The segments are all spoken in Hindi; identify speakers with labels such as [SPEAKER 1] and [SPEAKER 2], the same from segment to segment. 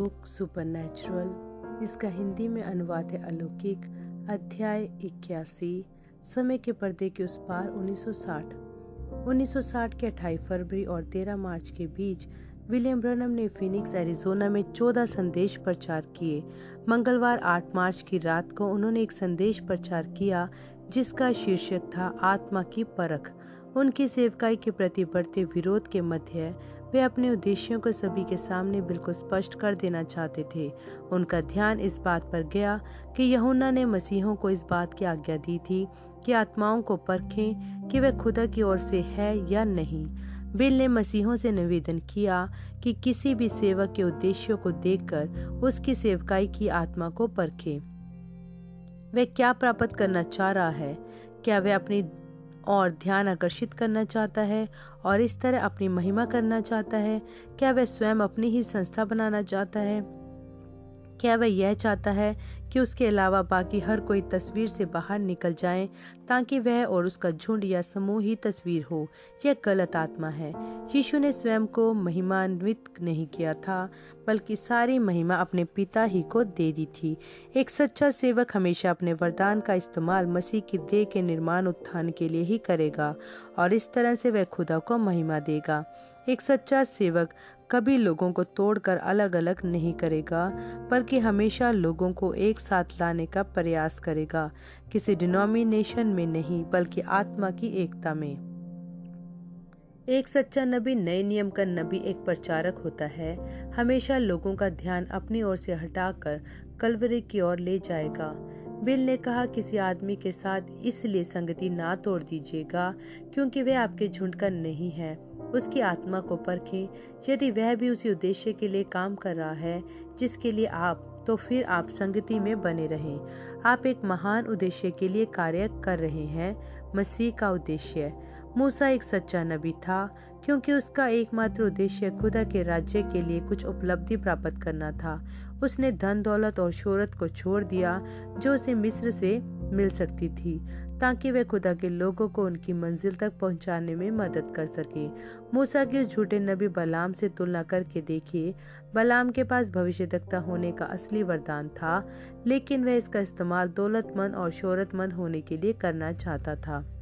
[SPEAKER 1] बुक सुपरनैचुरल इसका हिंदी में अनुवाद है अलौकिक, अध्याय इक्यासी, समय के पर्दे के उस पार 1960 1960 के 28 फरवरी और 13 मार्च के बीच विलियम ब्रनम ने फिनिक्स, एरिजोना में 14 संदेश प्रचार किए। मंगलवार 8 मार्च की रात को उन्होंने एक संदेश प्रचार किया, जिसका शीर्षक था आत्मा की परख। उनकी सेवकाई के प्रति बढ़ते विरोध के मध्य वे अपने उद्देश्यों को सभी के सामने बिल्कुल स्पष्ट कर देना चाहते थे। उनका ध्यान इस बात पर गया कि यहुना ने मसीहों को इस बात की आज्ञा दी थी कि आत्माओं को परखें कि वह खुदा की ओर से है या नहीं। बिल ने मसीहों से निवेदन किया कि किसी भी सेवक के उद्देश्यों को देखकर उसकी सेवकाई की आत्मा को परखे। वह क्या प्राप्त करना चाह रहा है? क्या वह अपनी और ध्यान आकर्षित करना चाहता है और इस तरह अपनी महिमा करना चाहता है। क्या वह स्वयं अपनी ही संस्था बनाना चाहता है? क्या वह यह चाहता है कि उसके अलावा बाकी हर कोई तस्वीर से बाहर निकल जाए, ताकि वह और उसका झुंड या समूह ही तस्वीर हो, यह गलत आत्मा है। यीशु ने स्वयं को महिमान्वित नहीं किया था, बल्कि सारी महिमा अपने पिता ही को दे दी थी। एक सच्चा सेवक हमेशा अपने वरदान का इस्तेमाल मसीह की देह के निर्माण उत्थान के लिए ही करेगा, और इस तरह से वह खुदा को महिमा देगा। एक सच्चा सेवक कभी लोगों को तोड़कर अलग अलग नहीं करेगा, बल्कि हमेशा लोगों को एक साथ लाने का प्रयास करेगा, किसी डिनोमिनेशन में नहीं, बल्कि आत्मा की एकता में। एक सच्चा नबी नए नियम का नबी एक प्रचारक होता है। हमेशा लोगों का ध्यान अपनी ओर से हटाकर कलवरी की ओर ले जाएगा। बिल ने कहा, किसी आदमी के साथ इसलिए संगति ना तोड़ दीजिएगा, क्योंकि वे आपके झुंड का नहीं है। उसकी आत्मा को परखें। यदि वह भी उसी उद्देश्य के लिए काम कर रहा है, जिसके लिए आप तो फिर आप संगति में बने रहें। आप एक महान उद्देश्य के लिए कार्य कर रहे हैं, मसीह का उद्देश्य। मूसा एक सच्चा नबी था, क्योंकि उसका एकमात्र उद्देश्य खुदा के राज्य के लिए कुछ उपलब्धि प्राप्त करना था। उसने धन, दौलत और शोहरत को छोड़ दिया, जो उसे मिस्र से मिल सकती थी, ताकि वे खुदा के लोगों को उनकी मंजिल तक पहुँचाने में मदद कर सके। मूसा के झूठे नबी बलाम से तुलना करके देखिए, बलाम के पास भविष्य होने का असली वरदान था, लेकिन वह इसका इस्तेमाल दौलतमंद और शोहरतमंद होने के लिए करना चाहता था।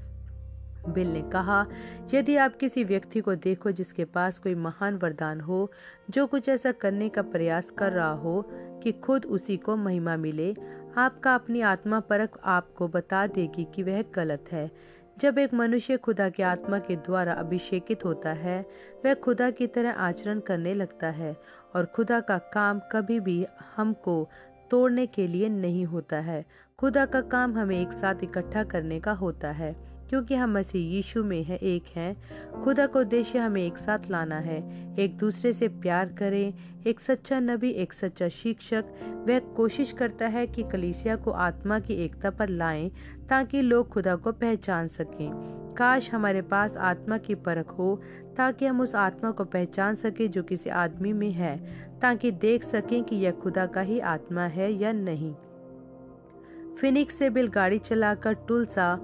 [SPEAKER 1] बिल ने कहा, यदि आप किसी व्यक्ति को देखो जिसके पास कोई महान वरदान हो, जो कुछ ऐसा करने का प्रयास कर रहा हो कि खुद उसी को महिमा मिले आपका अपनी आत्मा परख आपको बता देगी कि वह गलत है। जब एक मनुष्य खुदा की आत्मा के द्वारा अभिषेकित होता है, वह खुदा की तरह आचरण करने लगता है और खुदा का काम कभी भी हमको तोड़ने के लिए नहीं होता है। खुदा का काम हमें एक साथ इकट्ठा करने का होता है। क्योंकि हम मसीह यीशु में है, एक हैं। खुदा को उद्देश्य हमें एक साथ लाना है। एक दूसरे से प्यार करें। एक सच्चा नबी, एक सच्चा शिक्षक। वह कोशिश करता है कि कलीसिया को आत्मा की एकता पर लाएँ, ताकि लोग खुदा को पहचान सकें। काश हमारे पास आत्मा की परख हो, ताकि हम उस आत्मा को पहचान सके जो किसी आदमी में है, ताकि देख सकें कि यह खुदा का ही आत्मा है या नहीं। फिनिक्स से बिल गाड़ी चलाकर टुलसा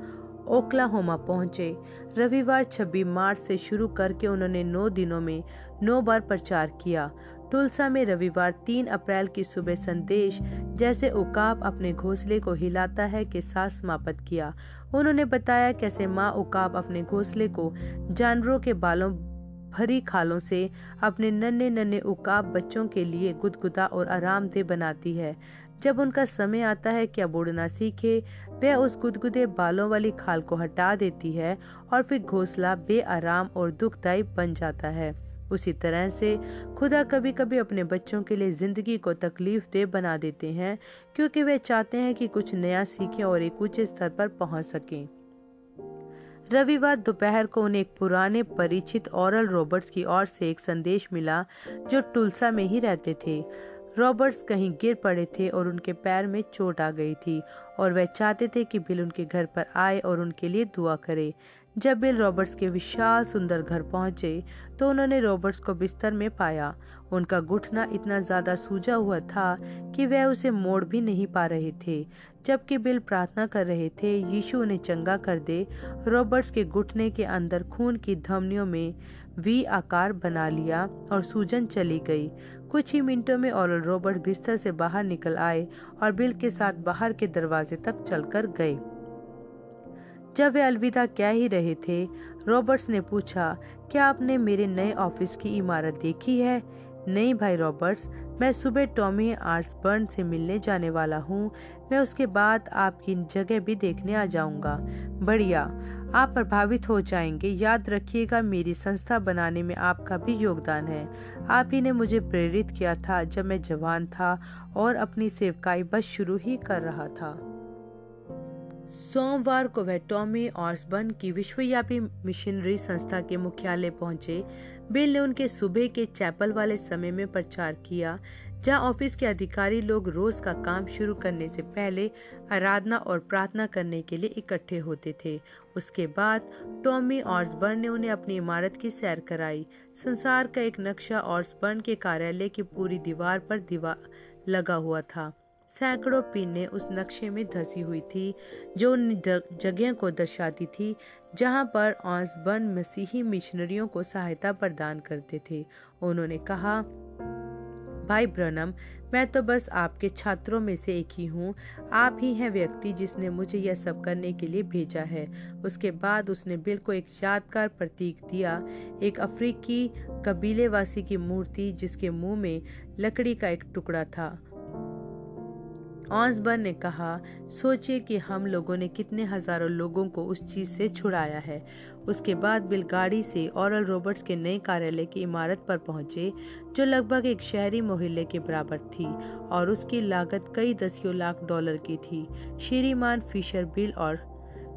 [SPEAKER 1] ओक्लाहोमा पहुँचे। रविवार 26 मार्च से शुरू करके उन्होंने नौ दिनों में नौ बार प्रचार किया। टुलसा में रविवार 3 अप्रैल की सुबह संदेश जैसे उकाब अपने घोंसले को हिलाता है के साथ समाप्त किया। उन्होंने बताया कैसे माँ उकाब अपने घोंसले को जानवरों के बालों भरी खालों से अपने नन्हे नन्हे उकाब बच्चों के लिए गुदगुदा और आरामदेह बनाती है। जब उनका समय आता है कि अब उड़ना सीखे वह उस गुदगुदे बालों वाली खाल को हटा देती है और फिर घोसला बेआराम और दुखदायी बन जाता है। उसी तरह से खुदा कभी कभी अपने बच्चों के लिए ज़िंदगी को तकलीफ़ दे बना देते हैं, क्योंकि वे चाहते हैं कि कुछ नया सीखें और एक ऊँचे स्तर पर पहुँच सकें। रविवार दोपहर को उन्हें एक पुराने, परिचित औरल रॉबर्ट्स की ओर से एक संदेश मिला, जो टुलसा में ही रहते थे। रॉबर्ट्स कहीं गिर पड़े थे और उनके पैर में चोट आ गई थी। और वह चाहते थे कि बिल उनके घर पर आए और उनके लिए दुआ करे। जब बिल रॉबर्ट्स के विशाल सुंदर घर पहुँचे तो उन्होंने रॉबर्ट्स को बिस्तर में पाया। उनका घुटना इतना ज़्यादा सूजा हुआ था कि वह उसे मोड़ भी नहीं पा रहे थे। जबकि बिल प्रार्थना कर रहे थे, यीशु उन्हें चंगा कर दे। रॉबर्ट्स के घुटने के अंदर खून की धमनियों में वी आकार बना लिया और सूजन चली गई। कुछ ही मिनटों में औरल रॉबर्ट बिस्तर से बाहर निकल आए और बिल के साथ बाहर के दरवाजे तक चलकर गए। जब वे अलविदा क्या ही रहे थे, रॉबर्ट्स ने पूछा, क्या आपने मेरे नए ऑफ़िस की इमारत देखी है? नहीं भाई रॉबर्ट्स मैं सुबह टॉमी आर्सबर्न से मिलने जाने वाला हूँ। मैं उसके बाद आपकी जगह भी देखने आ जाऊँगा। बढ़िया। आप प्रभावित हो जाएँगे। याद रखिएगा, मेरी संस्था बनाने में आपका भी योगदान है। आप ही ने मुझे प्रेरित किया था जब मैं जवान था और अपनी सेवकाई बस शुरू ही कर रहा था। सोमवार को वह टॉमी ऑर्सबर्न की विश्वव्यापी मिशनरी संस्था के मुख्यालय पहुँचे। बिल ने उनके सुबह के चैपल वाले समय में प्रचार किया, जहाँ ऑफ़िस के अधिकारी लोग रोज का काम शुरू करने से पहले आराधना और प्रार्थना करने के लिए इकट्ठे होते थे। उसके बाद टॉमी ऑर्सबर्न ने उन्हें अपनी इमारत की सैर कराई। संसार का एक नक्शा ऑर्सबर्न के कार्यालय की पूरी दीवार पर दीवार लगा हुआ था। सैकड़ों पीने उस नक्शे में धसी हुई थी, जो उन जगह को दर्शाती थी, जहाँ पर ऑसबर्न मसीही मिशनरियों को सहायता प्रदान करते थे। उन्होंने कहा, भाई ब्रनम, मैं तो बस आपके छात्रों में से एक ही हूँ। आप ही हैं व्यक्ति जिसने मुझे यह सब करने के लिए भेजा है। उसके बाद उसने बिल को एक यादगार प्रतीक दिया, एक अफ्रीकी कबीलेवासी की मूर्ति जिसके मुँह में लकड़ी का एक टुकड़ा था। ऑसबर्न ने कहा, सोचिए कि हम लोगों ने कितने हज़ारों लोगों को उस चीज़ से छुड़ाया है। उसके बाद बिल गाड़ी से औरल रॉबर्ट्स के नए कार्यालय की इमारत पर पहुँचे, जो लगभग एक शहरी मोहल्ले के बराबर थी, और उसकी लागत कई दसियों लाख डॉलर की थी। श्रीमान फिशर बिल और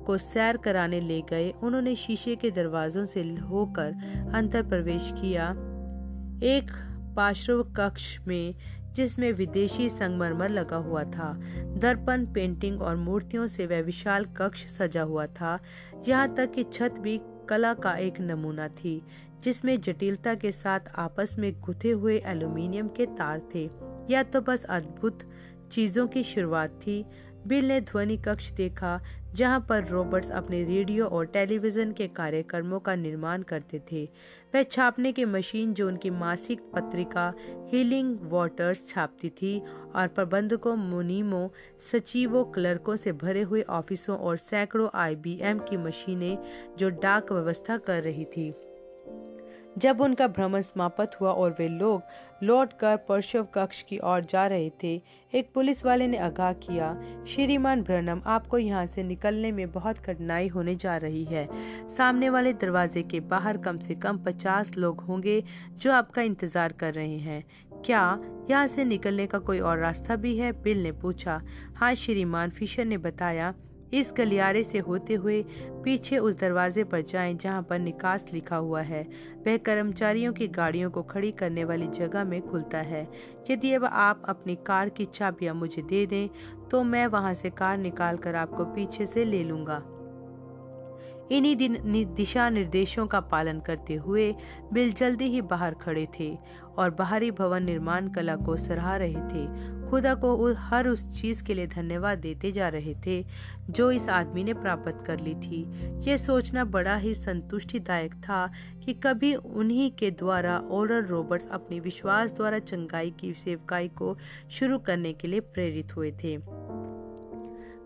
[SPEAKER 1] को सैर कराने ले गए। उन्होंने शीशे के दरवाजों से होकर अंतर प्रवेश किया। एक पार्श्व कक्ष में जिसमें विदेशी संगमरमर लगा हुआ था। दर्पण, पेंटिंग और मूर्तियों से वह विशाल कक्ष सजा हुआ था। यहाँ तक कि छत भी कला का एक नमूना थी, जिसमें जटिलता के साथ आपस में गुथे हुए एल्यूमिनियम के तार थे। यह तो बस अद्भुत चीज़ों की शुरुआत थी। बिल ने ध्वनि कक्ष देखा, जहाँ पर रॉबर्ट्स अपने रेडियो और टेलीविज़न के कार्यक्रमों का निर्माण करते थे। वह छापने की मशीन जो उनकी मासिक पत्रिका हीलिंग वाटर्स छापती थी और प्रबंधकों, मुनीमों, सचिवों, क्लर्कों से भरे हुए ऑफिसों और सैकड़ों आईबीएम की मशीनें जो डाक व्यवस्था कर रही थी। जब उनका भ्रमण समाप्त हुआ और वे लोग लौटकर परशव कक्ष की ओर जा रहे थे, एक पुलिस वाले ने आगाह किया, श्रीमान ब्रनम आपको यहाँ से निकलने में बहुत कठिनाई होने जा रही है। सामने वाले दरवाजे के बाहर कम से कम पचास लोग होंगे जो आपका इंतज़ार कर रहे हैं। क्या यहाँ से निकलने का कोई और रास्ता भी है? बिल ने पूछा। हाँ श्रीमान, फिशर ने बताया इस गलियारे से होते हुए पीछे उस दरवाजे पर जाएँ जहाँ पर निकास लिखा हुआ है। वह कर्मचारियों की गाड़ियों को खड़ी करने वाली जगह में खुलता है। यदि अब आप अपनी कार की चाबियाँ मुझे दे दें तो मैं वहाँ से कार निकाल कर आपको पीछे से ले लूँगा। इन्हीं दिन दिशा निर्देशों का पालन करते हुए बिल जल्दी ही बाहर खड़े थे और बाहरी भवन निर्माण कला को सराह रहे थे। खुदा को हर उस चीज़ के लिए धन्यवाद देते जा रहे थे जो इस आदमी ने प्राप्त कर ली थी। यह सोचना बड़ा ही संतुष्टिदायक था कि कभी उन्हीं के द्वारा ओरल रॉबर्ट्स अपनी विश्वास द्वारा चंगाई की सेवकाई को शुरू करने के लिए प्रेरित हुए थे।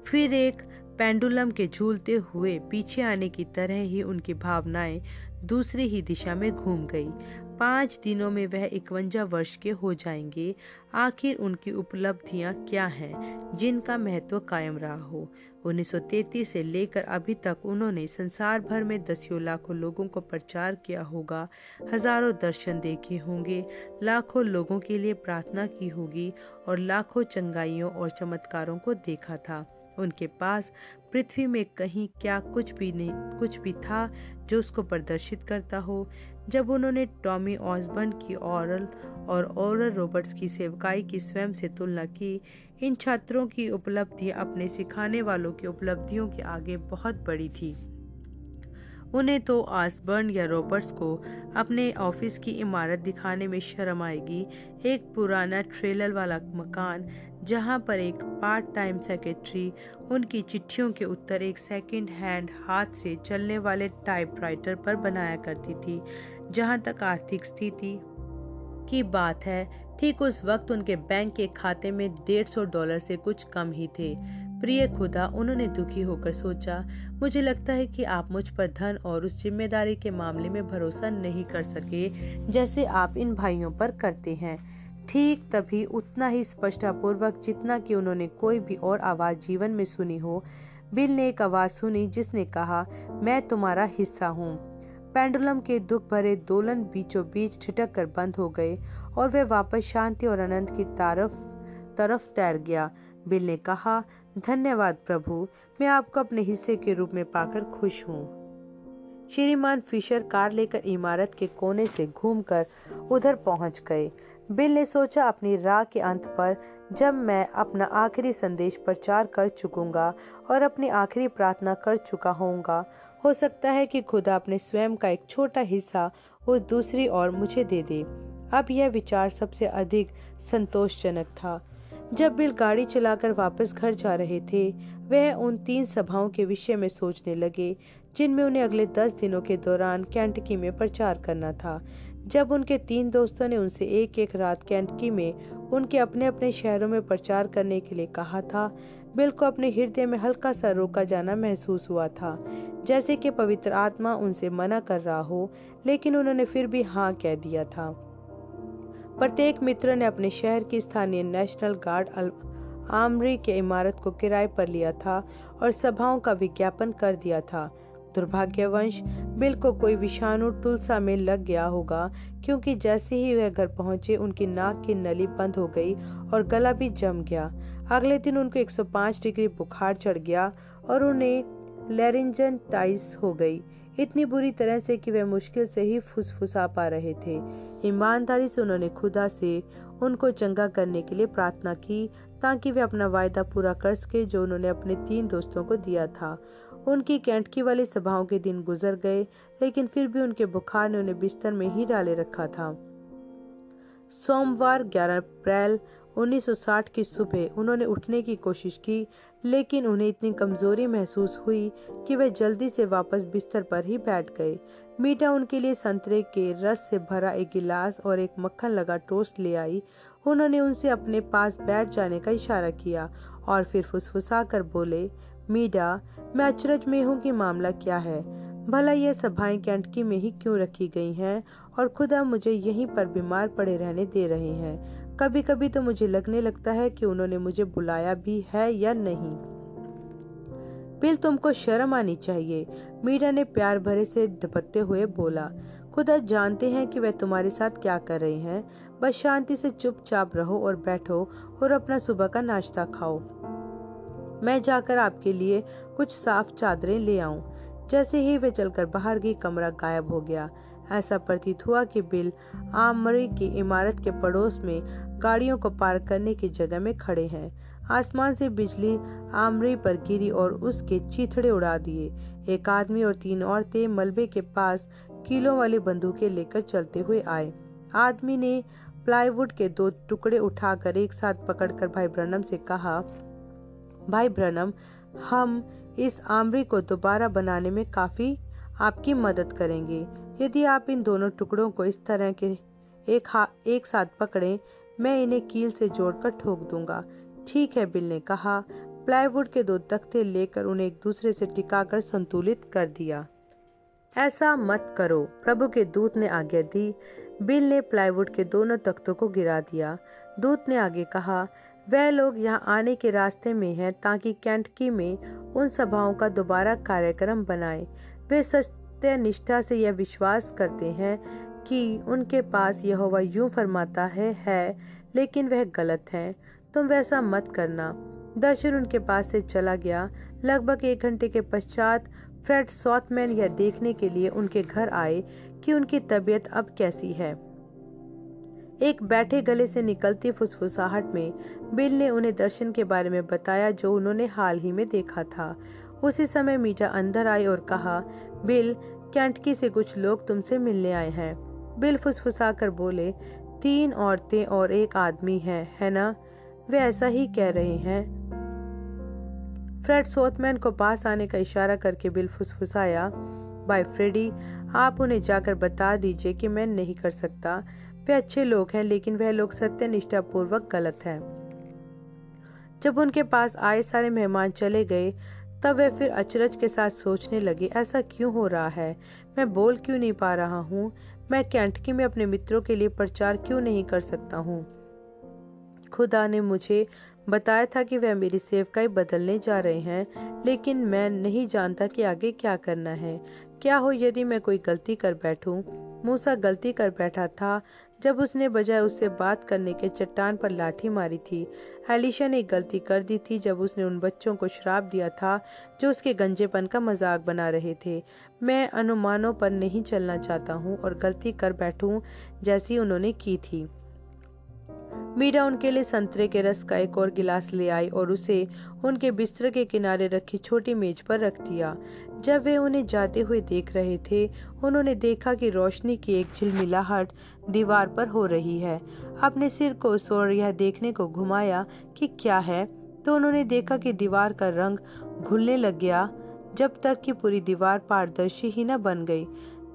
[SPEAKER 1] फिर एक पेंडुलम के झूलते हुए पीछे आने की तरह ही उनकी भावनाएँ दूसरी ही दिशा में घूम गई। पाँच दिनों में वह इकवंजा वर्ष के हो जाएँगे। आखिर उनकी उपलब्धियाँ क्या हैं, जिनका महत्व कायम रहा हो? 1933 से लेकर अभी तक उन्होंने संसार भर में दसियों लाखों लोगों को प्रचार किया होगा। हज़ारों दर्शन देखे होंगे। लाखों लोगों के लिए प्रार्थना की होगी और लाखों चंगाइयों और चमत्कारों को देखा था। उनके पास पृथ्वी में कहीं क्या कुछ भी नहीं कुछ भी था जो उसको प्रदर्शित करता हो। जब उन्होंने टॉमी ऑसबर्न की औरल और ओरल रॉबर्ट्स की सेवकाई की स्वयं से तुलना की, इन छात्रों की उपलब्धियाँ अपने सिखाने वालों की उपलब्धियों के आगे बहुत बड़ी थी। उन्हें तो आसबर्न या रॉबर्ट्स को अपने ऑफ़िस की इमारत दिखाने में शर्म आएगी, एक पुराना ट्रेलर वाला मकान जहाँ पर एक पार्ट टाइम सेक्रेटरी उनकी चिट्ठियों के उत्तर एक सेकंड हैंड हाथ से चलने वाले टाइपराइटर पर बनाया करती थी, जहाँ तक आर्थिक स्थिति की बात है। ठीक उस वक्त उनके बैंक के खाते में डेढ़ सौ डॉलर से कुछ कम ही थे। प्रिय खुदा, उन्होंने दुखी होकर सोचा, मुझे लगता है कि आप मुझ पर धन और उस ज़िम्मेदारी के मामले में भरोसा नहीं कर सके, जैसे आप इन भाइयों पर करते हैं। ठीक तभी उतना ही स्पष्टतापूर्वक जितना कि उन्होंने कोई भी और आवाज़ जीवन में सुनी हो, बिल ने एक आवाज़ सुनी जिसने कहा, मैं तुम्हारा हिस्सा हूँ। पेंडुलम के दुख भरे दोलन बीचों बीच ठिठक कर बंद हो गए और वह वापस शांति और आनंद की तरफ़ तरफ़ तैर गया। बिल ने कहा, धन्यवाद प्रभु, मैं आपको अपने हिस्से के रूप में पाकर खुश हूँ। श्रीमान फिशर कार लेकर इमारत के कोने से घूमकर उधर पहुँच गए। बिल ने सोचा अपनी राह के अंत पर जब मैं अपना आखिरी संदेश प्रचार कर चुकूँगा और अपनी आखिरी प्रार्थना कर चुका होऊँगा, हो सकता है कि खुदा अपने स्वयं का एक छोटा हिस्सा उस दूसरी ओर मुझे दे दे। अब यह विचार सबसे अधिक संतोषजनक था। जब बिल गाड़ी चलाकर वापस घर जा रहे थे, वह उन तीन सभाओं के विषय में सोचने लगे, जिनमें उन्हें अगले दस दिनों के दौरान कैंटकी में प्रचार करना था। जब उनके तीन दोस्तों ने उनसे एक एक रात कैंटकी में उनके अपने अपने शहरों में प्रचार करने के लिए कहा था, बिल को अपने हृदय में हल्का सा रोका जाना महसूस हुआ था। जैसे कि पवित्र आत्मा उनसे मना कर रहा हो, लेकिन उन्होंने फिर भी हाँ कह दिया था। प्रत्येक मित्र ने अपने शहर की स्थानीय नेशनल गार्ड आमरी के इमारत को किराए पर लिया था और सभाओं का विज्ञापन कर दिया था। दुर्भाग्यवंश, बिल को कोई विषाणु टुलसा में लग गया होगा, क्योंकि जैसे ही वह घर पहुँचे, उनकी नाक की नली बंद हो गई और गला भी जम गया। अगले दिन उनको 105 डिग्री बुखार चढ़ गया और उन्हें लेरिंजन टाइस हो गई। इतनी बुरी तरह से कि वह मुश्किल से ही फुसफुसा पा रहे थे। ईमानदारी से उन्होंने खुदा से उनको चंगा करने के लिए प्रार्थना की, ताकि वे अपना वायदा पूरा कर सके जो उन्होंने अपने तीन दोस्तों को दिया था। उनकी कैंटकी वाली सभाओं के दिन गुजर गए, लेकिन फिर भी उनके बुखार ने उन्हें बिस्तर में ही डाले रखा था। सोमवार 11 अप्रैल 1960 की सुबह उन्होंने उठने की कोशिश की, लेकिन उन्हें इतनी कमज़ोरी महसूस हुई कि वे जल्दी से वापस बिस्तर पर ही बैठ गए। मीठा उनके लिए संतरे के रस से भरा एक गिलास और एक मक्खन लगा टोस्ट ले आई। उन्होंने उनसे अपने पास बैठ जाने का इशारा किया और फिर फुसफुसा कर बोले मीडा मैं अचरज में हूँ कि मामला क्या है। भला यह सभाएँ कैंटकी में ही क्यों रखी गई हैं और खुदा मुझे यहीं पर बीमार पड़े रहने दे रहे हैं। कभी कभी तो मुझे लगने लगता है कि उन्होंने मुझे बुलाया भी है या नहीं। बिल, तुमको शर्म आनी चाहिए मीरा ने प्यार भरे से ढपकते हुए बोला। खुदा जानते हैं कि वह तुम्हारे साथ क्या कर रहे हैं। बस शांति से चुपचाप रहो और बैठो और अपना सुबह का नाश्ता खाओ। मैं जाकर आपके लिए कुछ साफ़ चादरें ले आऊँ। जैसे ही वे चलकर बाहर गई, कमरा गायब हो गया। ऐसा प्रतीत हुआ कि बिल आमरी की इमारत के पड़ोस में गाड़ियों को पार्क करने की जगह में खड़े हैं। आसमान से बिजली आमरी पर गिरी और उसके चीथड़े उड़ा दिए। एक आदमी और तीन औरतें मलबे के पास किलो वाली बंदूकें लेकर चलते हुए आए। आदमी ने प्लाईवुड के दो टुकड़े उठाकर एक साथ पकड़कर भाई ब्रनम से कहा भाई ब्रनम, हम इस आमरी को दोबारा बनाने में काफ़ी आपकी मदद करेंगे। यदि आप इन दोनों टुकड़ों को इस तरह के एक हा, एक साथ पकड़ें, मैं इन्हें कील से जोड़कर ठोक दूँगा। ठीक है, बिल ने कहा। प्लाईवुड के दो तख्ते लेकर उन्हें एक दूसरे से टिकाकर संतुलित कर दिया। ऐसा मत करो, प्रभु के दूत ने आज्ञा दी। बिल ने प्लाईवुड के दोनों तख्तों को गिरा दिया। दूत ने आगे कहा वह लोग यहाँ आने के रास्ते में हैं ताकि कैंटकी में उन सभाओं का दोबारा कार्यक्रम बनाएँ। वे सत्य निष्ठा से यह विश्वास करते हैं कि उनके पास यहोवा यूँ फरमाता है है, लेकिन वह गलत है। तुम वैसा मत करना। दर्शन उनके पास से चला गया। लगभग एक घंटे के पश्चात फ्रेड सॉथमैन यह देखने के लिए उनके घर आए कि उनकी तबीयत अब कैसी है। एक बैठे गले से निकलती फुसफुसाहट में बिल ने उन्हें दर्शन के बारे में बताया जो उन्होंने हाल ही में देखा था। उसी समय मीटा अंदर आई और कहा, बिल, कैंटकी से कुछ लोग तुमसे मिलने आए हैं। बिल फुसफुसा कर बोले, तीन औरतें और एक आदमी है है ना? वे ऐसा ही कह रहे हैं। फ्रेड सोथमैन को पास आने का इशारा करके बिल फुसफुसाया, बाय फ्रेडी, आप उन्हें जाकर बता दीजिए कि मैं नहीं कर सकता। वे अच्छे लोग हैं, लेकिन वह लोग सत्य निष्ठा पूर्वक गलत हैं। जब उनके पास आए सारे मेहमान चले गए, तब वे फिर अचरज के साथ सोचने लगे, ऐसा क्यों हो रहा है? मैं बोल क्यों नहीं पा रहा हूँ? मैं कैंटकी में अपने मित्रों के लिए प्रचार क्यों नहीं कर सकता हूँ? खुदा ने मुझे बताया था कि वह मेरी सेवकाई बदलने जा रहे हैं, लेकिन मैं नहीं जानता कि आगे क्या करना है। क्या हो यदि मैं कोई गलती कर बैठूं? मूसा गलती कर बैठा था जब उसने बजाय उससे बात करने के चट्टान पर लाठी मारी थी, एलिशा ने गलती कर दी थी जब उसने उन बच्चों को श्राप दिया था जो उसके गंजेपन का मज़ाक बना रहे थे। मैं अनुमानों पर नहीं चलना चाहता हूँ और गलती कर बैठूं जैसी उन्होंने की थी। मीरा उनके लिए संतरे के रस का एक और गिलास ले आई और उसे उनके बिस्तर के किनारे रखी छोटी मेज पर रख दिया। जब वे उन्हें जाते हुए देख रहे थे, उन्होंने देखा कि रोशनी की एक झिलमिलाहट दीवार पर हो रही है। अपने सिर को उस ओर यह देखने को घुमाया कि क्या है तो उन्होंने देखा कि दीवार का रंग घुलने लग गया, जब तक कि पूरी दीवार पारदर्शी ही न बन गई।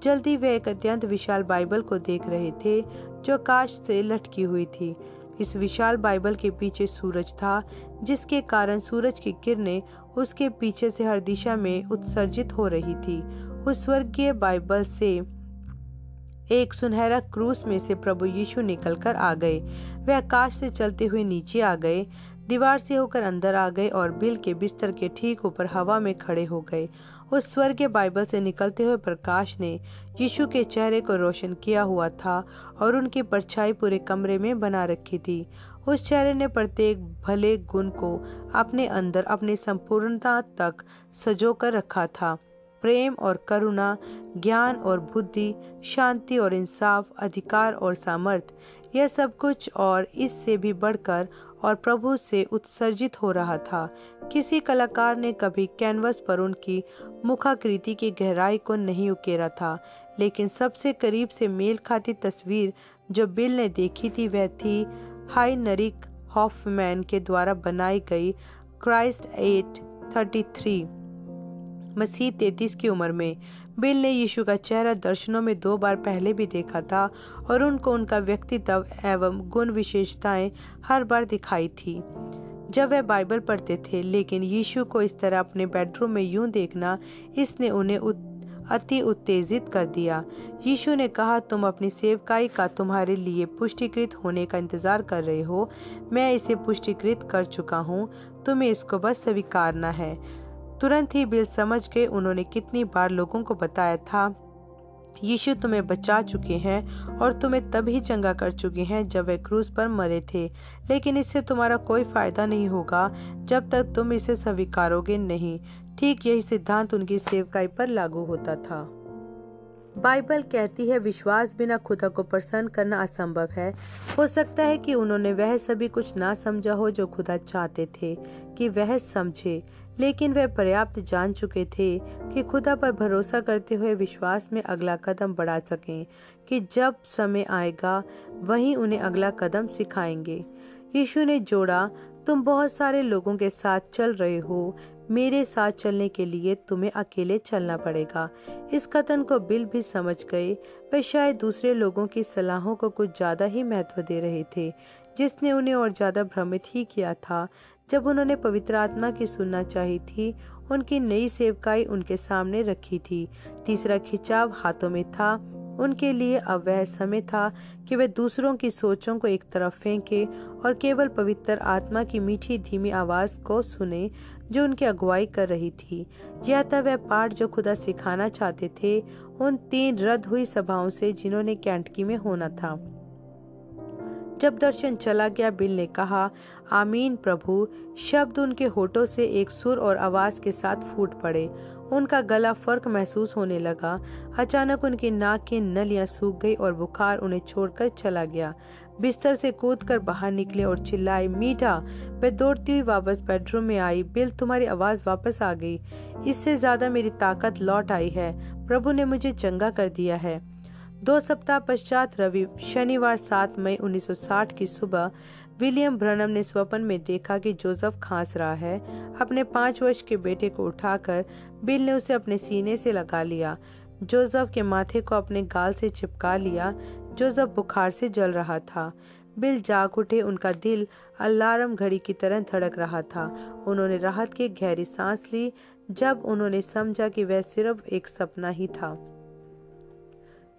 [SPEAKER 1] जल्दी वे एक अत्यंत विशाल बाइबल को देख रहे थे, जो काश से लटकी हुई थी। इस विशाल बाइबल के पीछे सूरज था, जिसके कारण सूरज की किरणें उसके पीछे से हर दिशा में उत्सर्जित हो रही थी। उस स्वर्गीय बाइबल से एक सुनहरा क्रूस में से प्रभु यीशु निकलकर आ गए। वे आकाश से चलते हुए नीचे आ गए। दीवार से होकर अंदर आ गए और बिल के बिस्तर के ठीक ऊपर हवा में खड़े हो गए। उस स्वर्गीय बाइबल से निकलते हुए प्रकाश ने यीशु के चेहरे को रोशन किया हुआ था और उनकी परछाई पूरे कमरे में बना रखी थी। उस चेहरे ने प्रत्येक भले गुण को अपने अंदर अपनी संपूर्णता तक सजो कर रखा था। प्रेम और करुणा, ज्ञान और बुद्धि, शांति और इंसाफ, अधिकार और सामर्थ्य यह सब कुछ और इससे भी बढ़कर और प्रभु से उत्सर्जित हो रहा था। किसी कलाकार ने कभी कैनवस पर उनकी मुखाकृति की गहराई को नहीं उकेरा था, लेकिन सबसे करीब से मेल खाती तस्वीर जो बिल ने देखी थी, वह थी हाई नरिक हॉफमैन के द्वारा बनाई गई क्राइस्ट एट थर्टी थ्री, मसीह तैतीस की उम्र में। बिल ने यीशु का चेहरा दर्शनों में दो बार पहले भी देखा था और उनको उनका व्यक्तित्व एवं गुण विशेषताएँ हर बार दिखाई थी। जब वह बाइबल पढ़ते थे लेकिन यीशु को इस तरह अपने बेडरूम में यूँ देखना इसने उन्हें उत, अति उत्तेजित कर दिया। यीशु ने कहा तुम अपनी सेवकाई का तुम्हारे लिए पुष्टिकृत होने का इंतज़ार कर रहे हो। मैं इसे पुष्टिकृत कर चुका हूँ। तुम्हें इसको बस स्वीकारना है। तुरंत ही बिल समझ गए उन्होंने कितनी बार लोगों को बताया था, यीशु तुम्हें बचा चुके हैं और तुम्हें तभी चंगा कर चुके हैं जब वे क्रूज पर मरे थे। लेकिन इससे तुम्हारा कोई फ़ायदा नहीं होगा जब तक तुम इसे स्वीकारोगे नहीं। ठीक यही सिद्धांत उनकी सेवकाई पर लागू होता था। बाइबल कहती है, विश्वास बिना खुदा को प्रसन्न करना असंभव है। हो सकता है कि उन्होंने वह सभी कुछ ना समझा हो जो खुदा चाहते थे, कि वह समझे। लेकिन वे पर्याप्त जान चुके थे कि खुदा पर भरोसा करते हुए विश्वास में अगला कदम बढ़ा सकें कि जब समय आएगा, वहीं उन्हें अगला कदम सिखाएँगे। यीशु ने जोड़ा, तुम बहुत सारे लोगों के साथ चल रहे हो। मेरे साथ चलने के लिए तुम्हें अकेले चलना पड़ेगा। इस कथन को बिल भी समझ गए। वे शायद दूसरे लोगों की सलाहों को कुछ ज़्यादा ही महत्व दे रहे थे, जिसने उन्हें और ज़्यादा भ्रमित ही किया था। जब उन्होंने पवित्र आत्मा की सुनना चाही थी, उनकी नई सेवकाई उनके सामने रखी थी। तीसरा खिंचाव हाथों में था। उनके लिए अब वह समय था कि वे दूसरों की सोचों को एक तरफ़ फेंके और केवल पवित्र आत्मा की मीठी धीमी आवाज़ को सुने जो उनकी अगुवाई कर रही थी। यह था वह पाठ जो खुदा सिखाना चाहते थे, उन तीन रद्द हुई सभाओं से जिन्होंने कैंटकी में होना था। जब दर्शन चला गया, बिल ने कहा, आमीन प्रभु। शब्द उनके होठों से एक सुर और आवाज़ के साथ फूट पड़े। उनका गला फ़र्क महसूस होने लगा। अचानक उनकी नाक की नलियाँ सूख गई और बुखार उन्हें छोड़कर चला गया। बिस्तर से कूद कर बाहर निकले और चिल्लाए, मीठा वे दौड़ती हुई वापस बेडरूम में आई। बिल, तुम्हारी आवाज़ वापस आ गई। इससे ज़्यादा मेरी ताकत लौट आई है। प्रभु ने मुझे चंगा कर दिया है। दो सप्ताह पश्चात रवि शनिवार सात मई 1960 की सुबह विलियम ब्रनम ने स्वप्न में देखा कि जोसेफ खांस रहा है। अपने पाँच वर्ष के बेटे को उठाकर बिल ने उसे अपने सीने से लगा लिया। जोसेफ के माथे को अपने गाल से चिपका लिया। जोसेफ बुखार से जल रहा था। बिल जाग उठे, उनका दिल अलार्म घड़ी की तरह धड़क रहा था। उन्होंने राहत की गहरी सांस ली, जब उन्होंने समझा कि वह सिर्फ़ एक सपना ही था।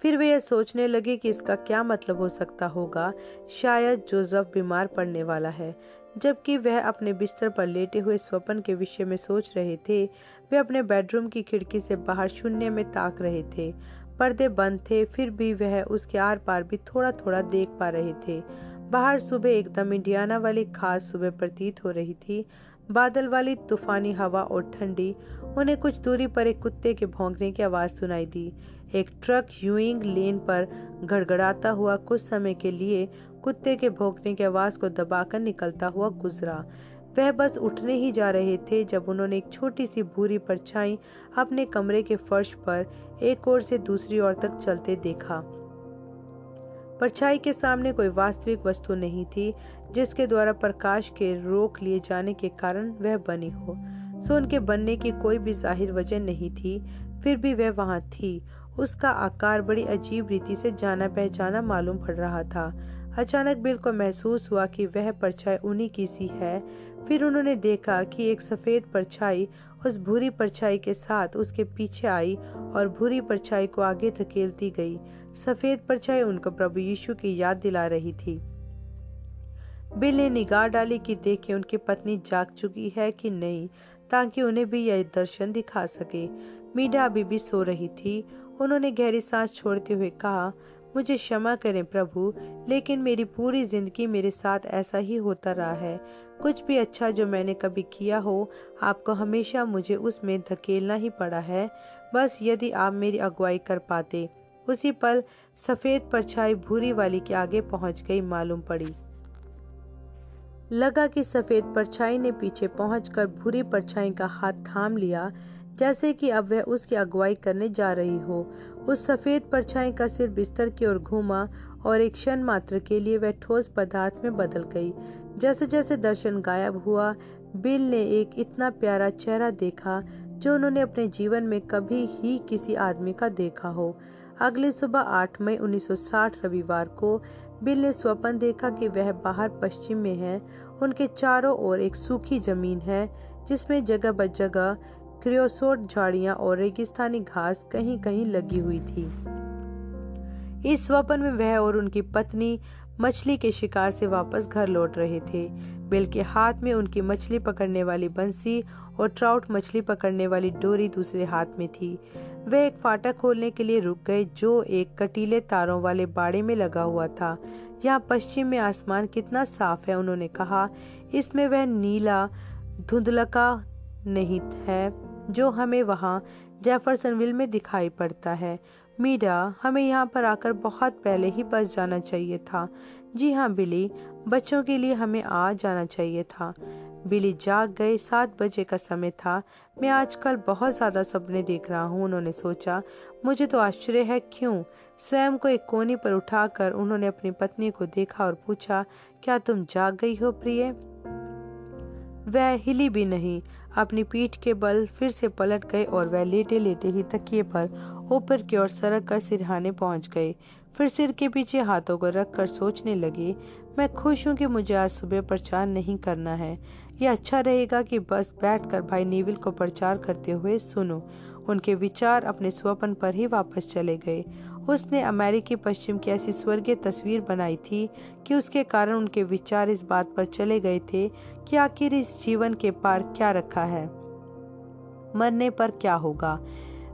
[SPEAKER 1] फिर वे यह सोचने लगे कि इसका क्या मतलब हो सकता होगा। शायद जोसेफ बीमार पड़ने वाला है। जबकि वह अपने बिस्तर पर लेटे हुए स्वप्न के विषय में सोच रहे थे, वे अपने बेडरूम की खिड़की से बाहर शून्य में ताक रहे थे। पर्दे बंद थे, फिर भी वह उसके आर पार भी थोड़ा थोड़ा देख पा रहे थे। बाहर सुबह एकदम इंडियाना वाली खास सुबह प्रतीत हो रही थी। बादल वाली तूफानी हवा और ठंडी, उन्हें कुछ दूरी पर एक कुत्ते के भौंकने की आवाज़ सुनाई दी। एक ट्रक यूइंग लेन पर गड़गड़ाता हुआ कुछ समय के लिए कुत्ते के भौंकने की आवाज़ को दबाकर निकलता हुआ गुजरा। वह बस उठने ही जा रहे थे जब उन्होंने एक छोटी सी भूरी परछाई अपने कमरे के फर्श पर एक ओर से दूसरी ओर तक चलते देखा। परछाई के सामने कोई वास्तविक वस्तु नहीं थी, जिसके द्वारा प्रकाश के रोक लिए जाने के कारण वह बनी हो। सो उनके बनने की कोई भी ज़ाहिर वजह नहीं थी, फिर भी वह वहाँ थी। उसका आकार बड़ी अजीब रीति से जाना पहचाना मालूम पड़ रहा था। अचानक बिल को महसूस हुआ कि वह परछाई उन्हीं की सी है। फिर उन्होंने देखा कि एक सफ़ेद परछाई उस भूरी परछाई के साथ उसके पीछे आई और भूरी परछाई को आगे धकेलती गई। सफ़ेद परछाई उनको प्रभु यीशु की याद दिला रही थी। बिल ने निगाह डाली कि देखे उनकी पत्नी जाग चुकी है कि नहीं, ताकि उन्हें भी यह दर्शन दिखा सके। मीडा अभी भी सो रही थी उन्होंने गहरी सांस छोड़ते हुए कहा, मुझे क्षमा करें प्रभु, लेकिन मेरी पूरी ज़िंदगी मेरे साथ ऐसा ही होता रहा है। कुछ भी अच्छा जो मैंने कभी किया हो, आपको हमेशा मुझे उसमें धकेलना ही पड़ा है। बस यदि आप मेरी अगुवाई कर पाते। उसी पल सफ़ेद परछाई भूरी वाली के आगे पहुँच गई मालूम पड़ी। लगा कि सफ़ेद परछाई ने पीछे पहुंचकर भूरी परछाई का हाथ थाम लिया जैसे कि अब वह उसकी अगुवाई करने जा रही हो। उस सफ़ेद परछाई का सिर बिस्तर की ओर घूमा और एक क्षण मात्र के लिए वह ठोस पदार्थ में बदल गई। जैसे जैसे दर्शन गायब हुआ, बिल ने एक इतना प्यारा चेहरा देखा जो उन्होंने अपने जीवन में कभी ही किसी आदमी का देखा हो। अगली सुबह 8 मई 1960 रविवार को बिल ने स्वप्न देखा कि वह बाहर पश्चिम में है। उनके चारों ओर एक सूखी ज़मीन है, जिसमें जगह ब जगह क्रियोसोट झाड़ियाँ और रेगिस्तानी घास कहीं कहीं लगी हुई थी। इस स्वप्न में वह और उनकी पत्नी मछली के शिकार से वापस घर लौट रहे थे। बिल के हाथ में उनकी मछली पकड़ने वाली बंसी और ट्राउट मछली पकड़ने वाली डोरी दूसरे हाथ में थी। वे एक फाटक खोलने के लिए रुक गए, जो एक कटीले तारों वाले बाड़े में लगा हुआ था। यहाँ पश्चिम में आसमान कितना साफ़ है, उन्होंने कहा। इसमें वह नीला धुंधलका नहीं है। जो हमें वहाँ जेफरसनविल में दिखाई पड़ता है। मीडा हमें यहाँ पर आकर बहुत पहले ही बस जाना चाहिए था। जी हाँ बिली, बच्चों के लिए हमें आ जाना चाहिए था। बिली जाग गए, सात बजे का समय था। मैं आजकल बहुत ज़्यादा सपने देख रहा हूँ, उन्होंने सोचा। मुझे तो आश्चर्य है, क्यों? स्वयं को एक कोने पर उठाकर उन्होंने अपनी पत्नी को देखा और पूछा, क्या तुम जाग गई हो प्रिय? वह हिली भी नहीं। अपनी पीठ के बल फिर से पलट गए और वह लेटे लेटे ही तकिए पर ऊपर की ओर सरक कर सिरहाने पहुँच गए। फिर सिर के पीछे हाथों को रख कर सोचने लगे, मैं खुश हूँ कि मुझे आज सुबह प्रचार नहीं करना है। यह अच्छा रहेगा कि बस बैठकर भाई नेविल को प्रचार करते हुए सुनो। उनके विचार अपने स्वपन पर ही वापस चले गए उसने अमेरिकी पश्चिम की ऐसी स्वर्गीय तस्वीर बनाई थी कि उसके कारण उनके विचार इस बात पर चले गए थे कि आखिर इस जीवन के पार क्या रखा है। मरने पर क्या होगा?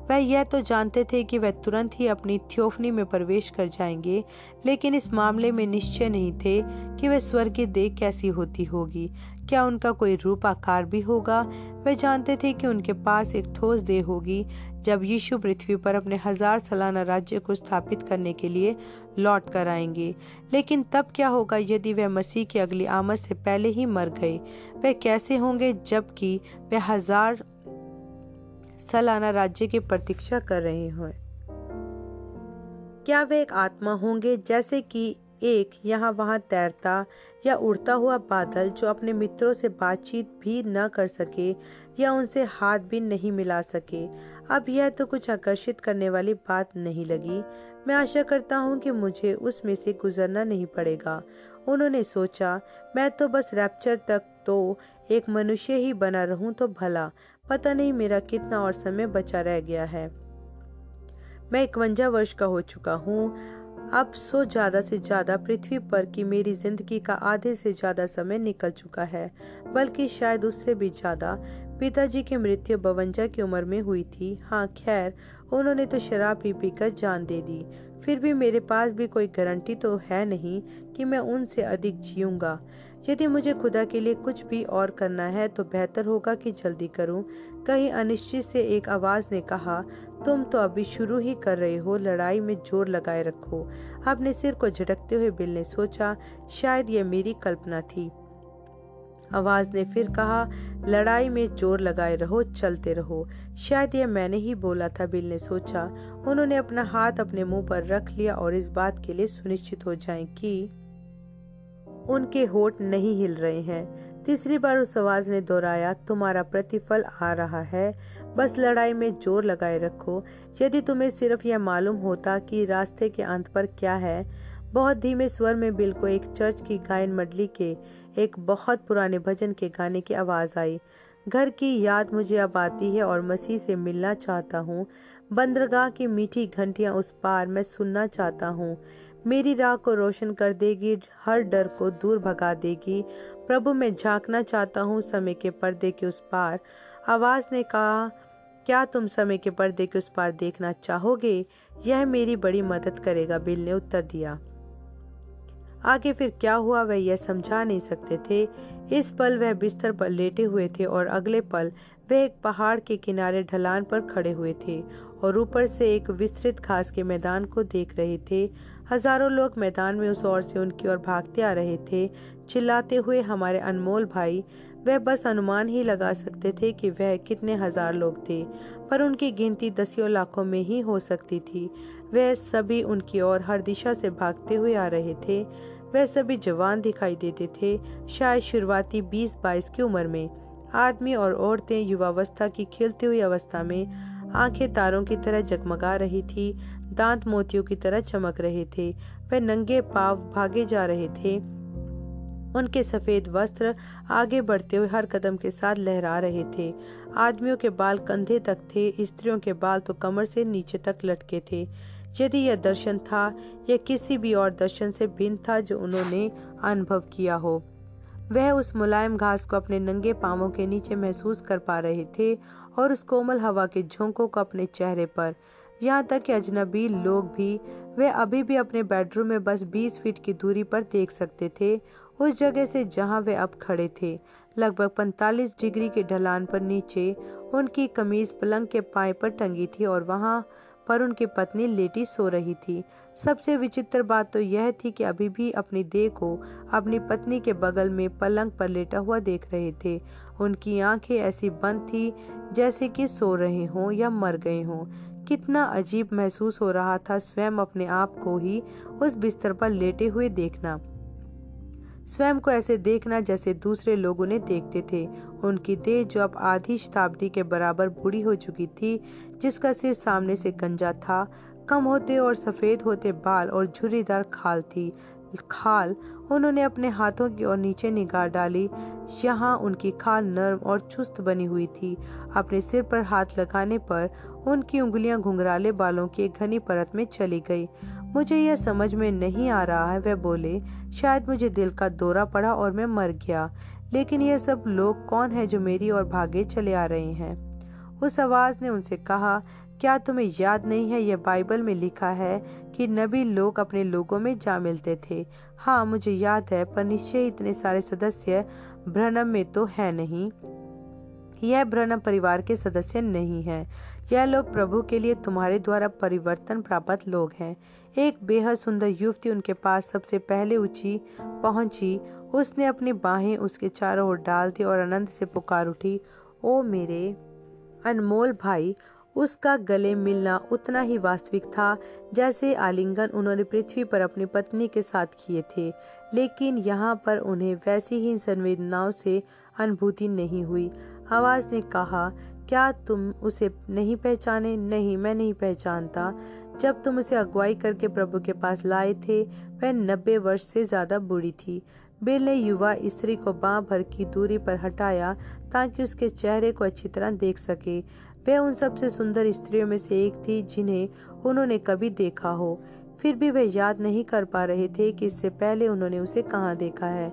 [SPEAKER 1] वह यह तो जानते थे कि वह तुरंत ही अपनी थ्योफनी में प्रवेश कर जाएँगे, लेकिन इस मामले में निश्चय नहीं थे कि वह स्वर्गीय देह कैसी होती होगी। क्या उनका कोई रूप आकार भी होगा? वे जानते थे कि उनके पास एक ठोस देह होगी जब यीशु पृथ्वी पर अपने हज़ार सालाना राज्य को स्थापित करने के लिए लौट कर आएँगे। लेकिन तब क्या होगा यदि वह मसीह की अगली आमद से पहले ही मर गए? वे कैसे होंगे जबकि वे हज़ार सालाना राज्य की प्रतीक्षा कर रहे हो? क्या वे एक आत्मा होंगे जैसे कि एक यहाँ वहाँ तैरता या उड़ता हुआ बादल जो अपने मित्रों से बातचीत भी न कर सके या उनसे हाथ भी नहीं मिला सके। अब यह तो कुछ आकर्षित करने वाली बात नहीं लगी। मैं आशा करता हूँ कि मुझे उसमें से गुजरना नहीं पड़ेगा। उन्होंने सोचा, मैं तो बस रैप्चर तक तो एक मनुष्य ही बना रहूँ तो भला। पता नहीं मेरा कितना और समय बचा रह गया है। मैं इकवंजा वर्ष का हो चुका हूँ। अब सो ज़्यादा से ज़्यादा पृथ्वी पर की मेरी ज़िंदगी का आधे से ज़्यादा समय निकल चुका है, बल्कि शायद उससे भी ज़्यादा। पिताजी की मृत्यु बवंजा की उम्र में हुई थी। हाँ खैर, उन्होंने तो शराब पी पी कर जान दे दी। फिर भी मेरे पास भी कोई गारंटी तो है नहीं कि मैं उनसे अधिक जीऊँगा। यदि मुझे खुदा के लिए कुछ भी और करना है तो बेहतर होगा कि जल्दी करूँ। कहीं अनिश्चित से एक आवाज़ ने कहा तुम तो अभी शुरू ही कर रहे हो, लड़ाई में ज़ोर लगाए रखो। अपने सिर को झटकते हुए बिल ने सोचा, शायद यह मेरी कल्पना थी। आवाज़ ने फिर कहा, लड़ाई में ज़ोर लगाए रहो, चलते रहो। शायद यह मैंने ही बोला था, बिल ने सोचा। उन्होंने अपना हाथ अपने मुँह पर रख लिया और इस बात के लिए सुनिश्चित हो जाएँ कि उनके होठ नहीं हिल रहे हैं। तीसरी बार उस आवाज़ ने दोहराया, तुम्हारा प्रतिफल आ रहा है। बस लड़ाई में ज़ोर लगाए रखो। यदि तुम्हें सिर्फ़ यह मालूम होता कि रास्ते के अंत पर क्या है, बहुत धीमे स्वर में बिल को एक चर्च की गायन मंडली के एक बहुत पुराने भजन के गाने की आवाज़ आई। घर की याद मुझे अब आती है और मसीह से मिलना चाहता हूँ। बंदरगाह की मीठी घंटियाँ उस पार मैं सुनना चाहता हूँ। मेरी राह को रोशन कर देगी, हर डर को दूर भगा देगी। प्रभु, मैं झांकना चाहता हूँ समय के पर्दे के उस पार। आवाज़ ने कहा क्या तुम समय के पर्दे के उस पार देखना चाहोगे? यह मेरी बड़ी मदद करेगा, बिल ने उत्तर दिया। आगे फिर क्या हुआ, वह यह समझा नहीं सकते थे। इस पल वह बिस्तर पर लेटे हुए थे और अगले पल वह एक पहाड़ के किनारे ढलान पर खड़े हुए थे और ऊपर से एक विस्तृत घास के मैदान को देख रहे थे। हज़ारों लोग मैदान में उस ओर से उनकी ओर भागते आ रहे थे। चिल्लाते हुए हमारे अनमोल भाई वह बस अनुमान ही लगा सकते थे कि वह कितने हज़ार लोग थे, पर उनकी गिनती दसियों लाखों में ही हो सकती थी। वह सभी उनकी ओर हर दिशा से भागते हुए आ रहे थे। वह सभी जवान दिखाई देते थे, शायद शुरुआती 20-22 की उम्र में। आदमी और औरतें युवावस्था की खिलती हुई अवस्था में आँखें तारों की तरह जगमगा रही थी, दांत मोतियों की तरह चमक रहे थे। वे नंगे पाव भागे जा रहे थे। उनके सफ़ेद वस्त्र आगे बढ़ते हुए हर कदम के साथ लहरा रहे थे। आदमियों के बाल कंधे तक थे, स्त्रियों के बाल तो कमर से नीचे तक लटके थे। यदि यह दर्शन था, यह किसी भी और दर्शन से भिन्न था जो उन्होंने अनुभव किया हो। वह उस मुलायम घास को अपने नंगे पांवों के नीचे महसूस कर पा रहे थे और उस कोमल हवा के झोंकों को अपने चेहरे पर। यहाँ तक कि अजनबी लोग भी, वे अभी भी अपने बेडरूम में बस 20 फीट की दूरी पर देख सकते थे उस जगह से जहाँ वे अब खड़े थे, लगभग 45 डिग्री के ढलान पर नीचे, उनकी कमीज पलंग के पाए पर टंगी थी और वहाँ पर उनकी पत्नी लेटी सो रही थी। सबसे विचित्र बात तो यह थी कि अभी भी अपनी देह को अपनी पत्नी के बगल में पलंग पर लेटा हुआ देख रहे थे। उनकी आँखें ऐसी बंद थी जैसे कि सो रहे हों या मर गए हों। कितना अजीब महसूस हो रहा था स्वयं अपने आप को ही उस बिस्तर पर लेटे हुए देखना। स्वयं को ऐसे देखना जैसे दूसरे लोग उन्हें देखते थे। उनकी देह जो अब आधी शताब्दी के बराबर बूढ़ी हो चुकी थी, जिसका सिर सामने से गंजा था, कम होते और सफ़ेद होते बाल और झुर्रीदार खाल थी। खाल उन्होंने अपने हाथों की ओर नीचे निगाह डाली। यहाँ उनकी खाल नरम और चुस्त बनी हुई थी। अपने सिर पर हाथ लगाने पर उनकी उंगलियाँ घुंघराले बालों की घनी परत में चली गई। मुझे यह समझ में नहीं आ रहा है। वह बोले, शायद मुझे दिल का दौरा पड़ा और मैं मर गया। लेकिन यह सब लोग कौन है जो मेरी ओर भागे चले आ रहे हैं? उस आवाज़ ने उनसे कहा, क्या तुम्हें याद नहीं है, यह बाइबल में लिखा है कि नबी लोग अपने लोगों में जा मिलते थे? हाँ मुझे याद है, पर निश्चय इतने सारे सदस्य भ्रनम में तो है नहीं। यह भ्रनम परिवार के सदस्य नहीं है। यह लोग प्रभु के लिए तुम्हारे द्वारा परिवर्तन प्राप्त लोग हैं। एक बेहद सुंदर युवती उनके पास सबसे पहले ऊँची पहुँची। उसने अपनी बाहें उसके चारों ओर डाल दी और आनंद से पुकार उठी, ओ मेरे अनमोल भाई, उसका गले मिलना उतना ही वास्तविक था जैसे आलिंगन उन्होंने पृथ्वी पर अपनी पत्नी के साथ किए थे। लेकिन यहाँ पर उन्हें वैसी ही संवेदनाओं से अनुभूति नहीं हुई। आवाज़ ने कहा, क्या तुम उसे नहीं पहचाने? नहीं, मैं नहीं पहचानता। जब तुम उसे अगुवाई करके प्रभु के पास लाए थे, वह नब्बे वर्ष से ज़्यादा बुरी थी। बिल ने युवा स्त्री को बाँ भर की दूरी पर हटाया ताकि उसके चेहरे को अच्छी तरह देख सके। वह उन सबसे सुंदर स्त्रियों में से एक थी जिन्हें उन्होंने कभी देखा हो। फिर भी वे याद नहीं कर पा रहे थे कि इससे पहले उन्होंने उसे कहाँ देखा है।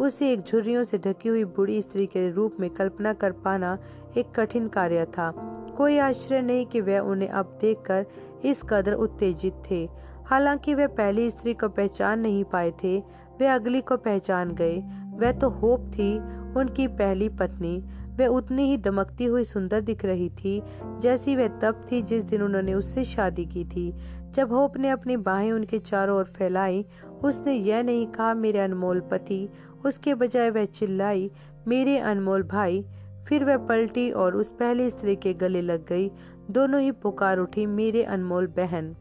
[SPEAKER 1] उसे एक झुर्रियों से ढकी हुई बूढ़ी स्त्री के रूप में कल्पना कर पाना एक कठिन कार्य था। कोई आश्चर्य नहीं कि वह उन्हें अब देखकर इस कदर उत्तेजित थे। हालाँकि वे पहली स्त्री को पहचान नहीं पाए थे, वे अगली को पहचान गए। वह तो होप थी, उनकी पहली पत्नी। वह उतनी ही दमकती हुई सुंदर दिख रही थी, जैसी वह तब थी जिस दिन उन्होंने उससे शादी की थी। जब होप ने अपनी बाहें उनके चारों ओर फैलाई, उसने यह नहीं कहा, मेरे अनमोल पति। उसके बजाय वह चिल्लाई, मेरे अनमोल भाई। फिर वह पलटी और उस पहली स्त्री के गले लग गई दोनों ही पुकार उठी मेरे अनमोल बहन।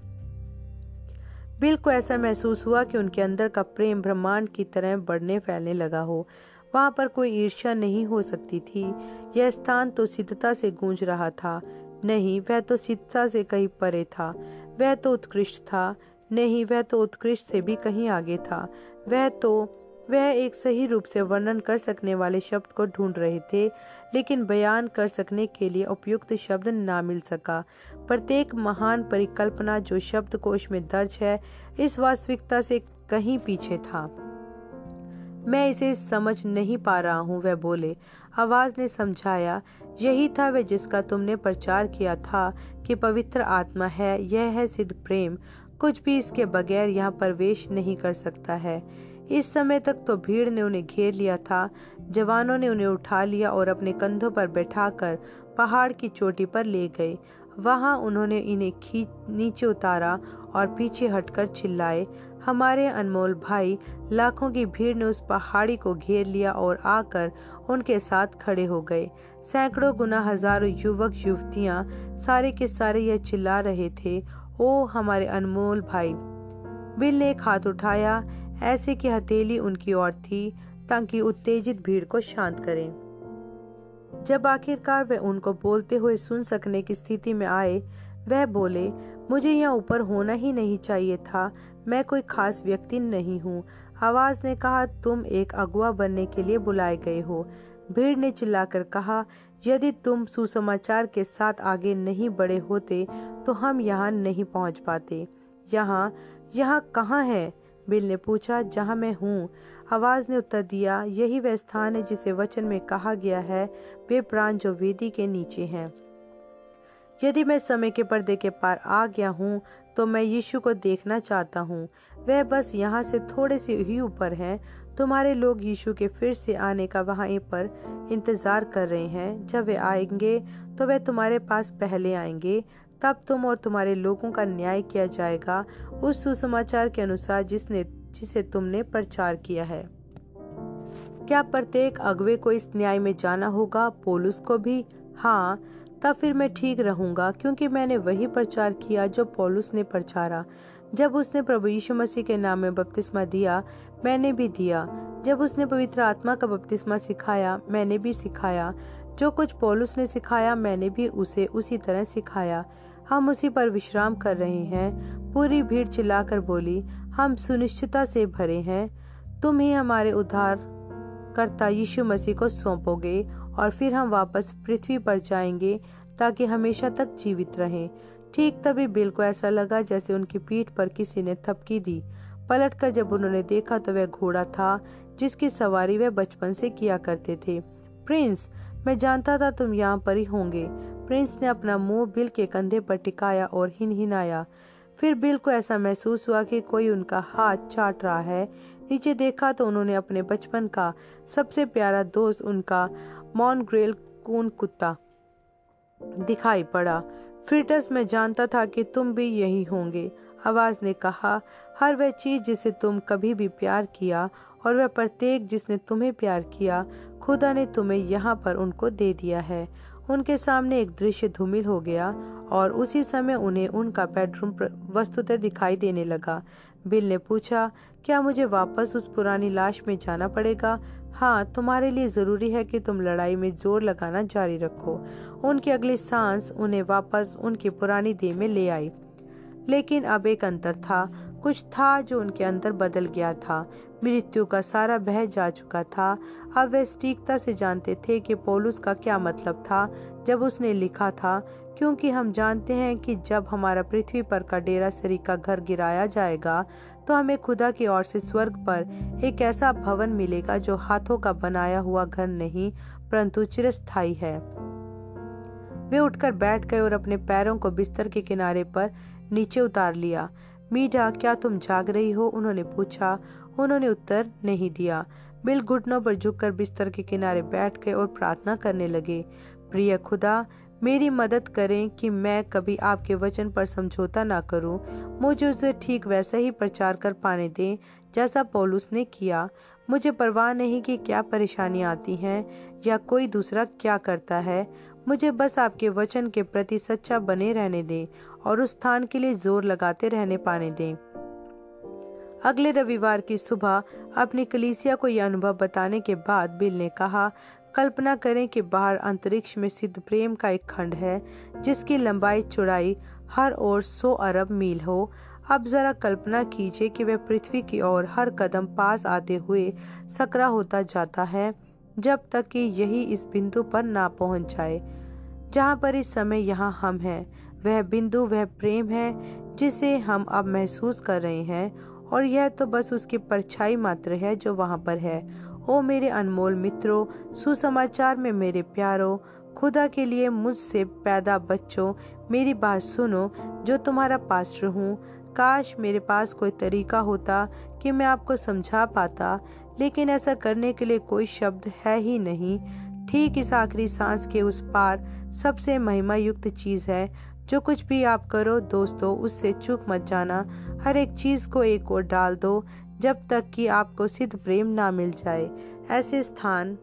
[SPEAKER 1] बिल को ऐसा महसूस हुआ कि उनके अंदर का प्रेम ब्रह्मांड की तरह बढ़ने फैलने लगा हो। वहाँ पर कोई ईर्ष्या नहीं हो सकती थी। यह स्थान तो सिद्धता से गूंज रहा था। नहीं, वह तो सिद्धता से कहीं परे था। वह तो उत्कृष्ट था। नहीं, वह तो उत्कृष्ट से भी कहीं आगे था। वह तो वह एक सही रूप से वर्णन कर सकने वाले शब्द को ढूंढ रहे थे। लेकिन बयान कर सकने के लिए उपयुक्त शब्द ना मिल सका। प्रत्येक महान परिकल्पना जो शब्द कोश में दर्ज है, इस वास्तविकता से कहीं पीछे था। मैं इसे समझ नहीं पा रहा हूँ, वह बोले। आवाज़ ने समझाया, यही था वह जिसका तुमने प्रचार किया था कि पवित्र आत्मा है, यह है सिद्ध प्रेम। कुछ भी इसके बगैर यहाँ प्रवेश नहीं कर सकता है। इस समय तक तो भीड़ ने उन्हें घेर लिया था जवानों ने उन्हें उठा लिया और अपने कंधों पर बैठाकर पहाड़ की चोटी पर ले गए। वहाँ उन्होंने इन्हें खींच, नीचे उतारा और पीछे हटकर चिल्लाए, हमारे अनमोल भाई, लाखों की भीड़ ने उस पहाड़ी को घेर लिया और आकर उनके साथ खड़े हो गए। सैकड़ों गुना हज़ारों युवक, युवतियाँ सारे के सारे यह चिल्ला रहे थे, ओ हमारे अनमोल भाई, बिल ने एक हाथ उठाया, ऐसे की हथेली उनकी ओर थी ताकि उत्तेजित भीड़ को शांत करें। जब आखिरकार वे उनको बोलते हुए सुन सकने की स्थिति में आए, वह बोले, मुझे यहाँ ऊपर होना ही नहीं चाहिए था। मैं कोई खास व्यक्ति नहीं हूँ। आवाज़ ने कहा, तुम एक अगुआ बनने के लिए बुलाए गए हो। भीड़ ने चिल्लाकर कहा, यदि तुम सुसमाचार के साथ आगे नहीं बढ़े होते तो हम यहाँ नहीं पहुँच पाते। यहाँ यहाँ कहाँ है? बिल ने पूछा, जहाँ मैं हूँ। आवाज़ ने उत्तर दिया, यही वह स्थान है जिसे वचन में कहा गया है, वे प्राण जो वेदी के नीचे हैं। यदि मैं समय के पर्दे के पार आ गया हूँ तो मैं यीशु को देखना चाहता हूँ। वह बस यहाँ से थोड़े से ही ऊपर हैं। तुम्हारे लोग यीशु के फिर से आने का वहाँ पर इंतज़ार कर रहे हैं। जब वे आएँगे तो वे तुम्हारे पास पहले आएँगे। तब तुम और तुम्हारे लोगों का न्याय किया जाएगा। उस सुसमाचार के अनुसार जिसने जिसे तुमने प्रचार किया है। क्या प्रत्येक अगवे को इस न्याय में जाना होगा? पोलुस को भी? हाँ तब फिर मैं ठीक रहूँगा, क्योंकि मैंने वही प्रचार किया जो पौलुस ने प्रचारा। जब उसने प्रभु यीशु मसीह के नाम में बपतिस्मा दिया, मैंने भी दिया। जब उसने पवित्र आत्मा का बपतिस्मा सिखाया, मैंने भी सिखाया। जो कुछ पौलुस ने सिखाया, मैंने भी उसे उसी तरह सिखाया। हम उसी पर विश्राम कर रहे हैं। पूरी भीड़ चिल्लाकर बोली, हम सुनिश्चितता से भरे हैं। तुम ही हमारे उद्धार करता यीशु मसीह को सौंपोगे और फिर हम वापस पृथ्वी पर जाएँगे ताकि हमेशा तक जीवित रहें। ठीक तभी बिल को ऐसा लगा जैसे उनकी पीठ पर किसी ने थपकी दी। पलटकर जब उन्होंने देखा तो वह घोड़ा था, जिसकी सवारी वह बचपन से किया करते थे। प्रिंस, मैं जानता था तुम यहाँ पर ही होंगे। प्रिंस ने अपना मुँह बिल के कंधे पर टिकाया और हिन हिनाया फिर बिल को ऐसा महसूस हुआ कि कोई उनका हाथ चाट रहा है। नीचे देखा तो उन्होंने अपने बचपन का सबसे प्यारा दोस्त उनका मॉनग्रेल कून कुत्ता दिखाई पड़ा। फ्रिटस मैं जानता था कि तुम भी यही होंगे। आवाज़ ने कहा, हर वह चीज़ जिसे तुम कभी भी प्यार किया और वह प्रत्येक जिसने तुम्हें प्यार किया, खुदा ने तुम्हें यहाँ पर उनको दे दिया है। उनके सामने एक दृश्य धूमिल हो गया और उसी समय उन्हें उनका बेडरूम वस्तुतः दिखाई देने लगा। बिल ने पूछा, क्या मुझे वापस उस पुरानी लाश में जाना पड़ेगा? हाँ तुम्हारे लिए ज़रूरी है कि तुम लड़ाई में ज़ोर लगाना जारी रखो। उनकी अगली सांस उन्हें वापस उनकी पुरानी देह में ले आई। लेकिन अब एक अंतर था। कुछ था जो उनके अंदर बदल गया था। मृत्यु का सारा बह जा चुका था। अब वे सटीकता से जानते थे कि पोलुस का क्या मतलब था, जब उसने लिखा था, क्योंकि हम जानते हैं कि जब हमारा पृथ्वी पर का डेरा सरी का घर गिराया जाएगा तो हमें खुदा की ओर से स्वर्ग पर एक ऐसा भवन मिलेगा जो हाथों का बनाया हुआ घर नहीं, परंतु चिरस्थायी है। वे उठकर बैठ गए और अपने पैरों को बिस्तर के किनारे पर नीचे उतार लिया। मीडा, क्या तुम जाग रही हो? उन्होंने पूछा। उन्होंने उत्तर नहीं दिया। बिल घुटनों पर झुककर बिस्तर के किनारे बैठ गए और प्रार्थना करने लगे, प्रिय खुदा, मेरी मदद करें कि मैं कभी आपके वचन पर समझौता ना करूँ। मुझे उसे ठीक वैसा ही प्रचार कर पाने दें जैसा पौलुस ने किया। मुझे परवाह नहीं कि क्या परेशानी आती हैं या कोई दूसरा क्या करता है। मुझे बस आपके वचन के प्रति सच्चा बने रहने दें और उस स्थान के लिए ज़ोर लगाते रहने पाने दें। अगले रविवार की सुबह अपनी कलीसिया को यह अनुभव बताने के बाद बिल ने कहा, कल्पना करें कि बाहर अंतरिक्ष में सिद्ध प्रेम का एक खंड है, जिसकी लंबाई चौड़ाई हर ओर सौ अरब मील हो। अब जरा कल्पना कीजिए कि वह पृथ्वी की ओर हर कदम पास आते हुए सकरा होता जाता है, जब तक कि यही इस बिंदु पर ना पहुँच जाए। जहाँ पर इस समय यहाँ हम हैं, वह बिंदु, वह प्रेम है, जिसे हम अब महसूस कर रहे हैं और यह तो बस उसकी परछाई मात्र है जो वहाँ पर है। ओ मेरे अनमोल मित्रों, सुसमाचार में मेरे प्यारों, खुदा के लिए मुझसे पैदा बच्चों, मेरी बात सुनो, जो तुम्हारा पास्टर हूँ। काश मेरे पास कोई तरीका होता कि मैं आपको समझा पाता, लेकिन ऐसा करने के लिए कोई शब्द है ही नहीं। ठीक इस आखिरी सांस के उस पार सबसे महिमा युक्त चीज़ है जो कुछ भी आप करो दोस्तों, उससे चूक मत जाना। हर एक चीज़ को एक ओर डाल दो, जब तक कि आपको सिद्ध प्रेम ना मिल जाए। ऐसे स्थान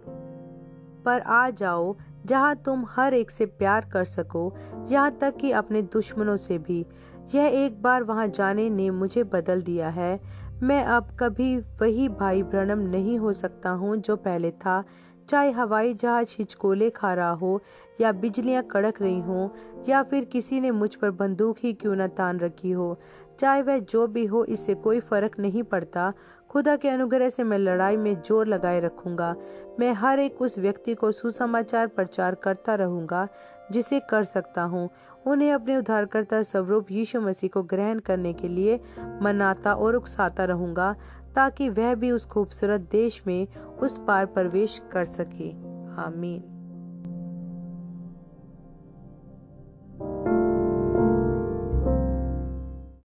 [SPEAKER 1] पर आ जाओ, जहाँ तुम हर एक से प्यार कर सको, यहाँ तक कि अपने दुश्मनों से भी। यह एक बार वहाँ जाने ने मुझे बदल दिया है। मैं अब कभी वही भाई ब्रनम नहीं हो सकता हूँ जो पहले था। चाहे हवाई जहाज़ हिचकोले खा रहा हो या बिजलियाँ कड़क रही हों या फिर किसी ने मुझ पर बंदूक ही क्यों न तान रखी हो? चाहे वह जो भी हो, इससे कोई फ़र्क नहीं पड़ता। खुदा के अनुग्रह से मैं लड़ाई में ज़ोर लगाए रखूँगा। मैं हर एक उस व्यक्ति को सुसमाचार प्रचार करता रहूँगा, जिसे कर सकता हूँ। उन्हें अपने उद्धारकर्ता स्वरूप यीशु मसीह को ग्रहण करने के लिए मनाता और उकसाता रहूँगा, ताकि वह भी उस खूबसूरत देश में उस पार प्रवेश कर सके। आमीन। you